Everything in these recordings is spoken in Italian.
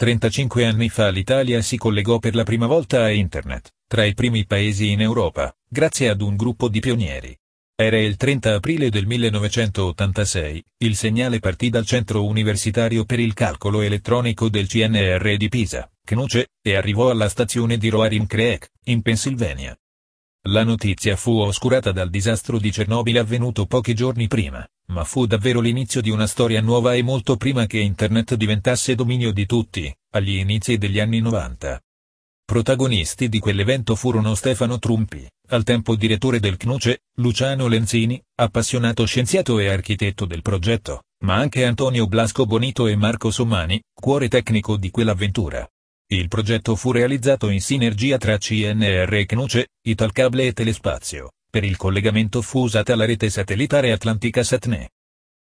35 anni fa l'Italia si collegò per la prima volta a Internet, tra i primi paesi in Europa, grazie ad un gruppo di pionieri. Era il 30 aprile del 1986, il segnale partì dal Centro Universitario per il Calcolo Elettronico del CNR di Pisa, CNUCE, e arrivò alla stazione di Roaring Creek, in Pennsylvania. La notizia fu oscurata dal disastro di Chernobyl avvenuto pochi giorni prima, ma fu davvero l'inizio di una storia nuova e molto prima che Internet diventasse dominio di tutti, agli inizi degli anni 90. Protagonisti di quell'evento furono Stefano Trumpi, al tempo direttore del CNUCE, Luciano Lenzini, appassionato scienziato e architetto del progetto, ma anche Antonio Blasco Bonito e Marco Sommani, cuore tecnico di quell'avventura. Il progetto fu realizzato in sinergia tra CNR e CNUCE, Italcable e Telespazio. Per il collegamento fu usata la rete satellitare Atlantica Satne.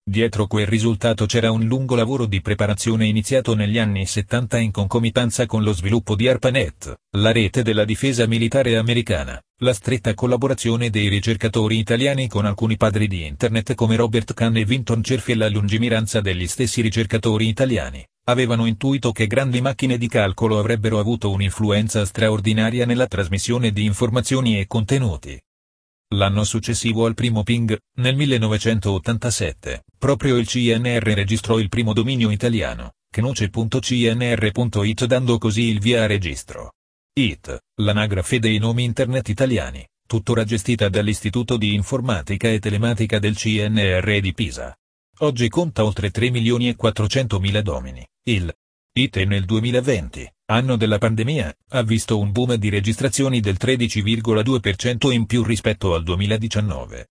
Dietro quel risultato c'era un lungo lavoro di preparazione iniziato negli anni 70 in concomitanza con lo sviluppo di ARPANET, la rete della difesa militare americana, la stretta collaborazione dei ricercatori italiani con alcuni padri di Internet come Robert Kahn e Vinton Cerfi e la lungimiranza degli stessi ricercatori italiani, avevano intuito che grandi macchine di calcolo avrebbero avuto un'influenza straordinaria nella trasmissione di informazioni e contenuti. L'anno successivo al primo ping, nel 1987, proprio il CNR registrò il primo dominio italiano, cnoce.cnr.it dando così il via a registro. IT, l'anagrafe dei nomi internet italiani, tuttora gestita dall'Istituto di Informatica e Telematica del CNR di Pisa. Oggi conta oltre 3 milioni e 400 mila domini. Il IT nel 2020, anno della pandemia, ha visto un boom di registrazioni del 13,2% in più rispetto al 2019.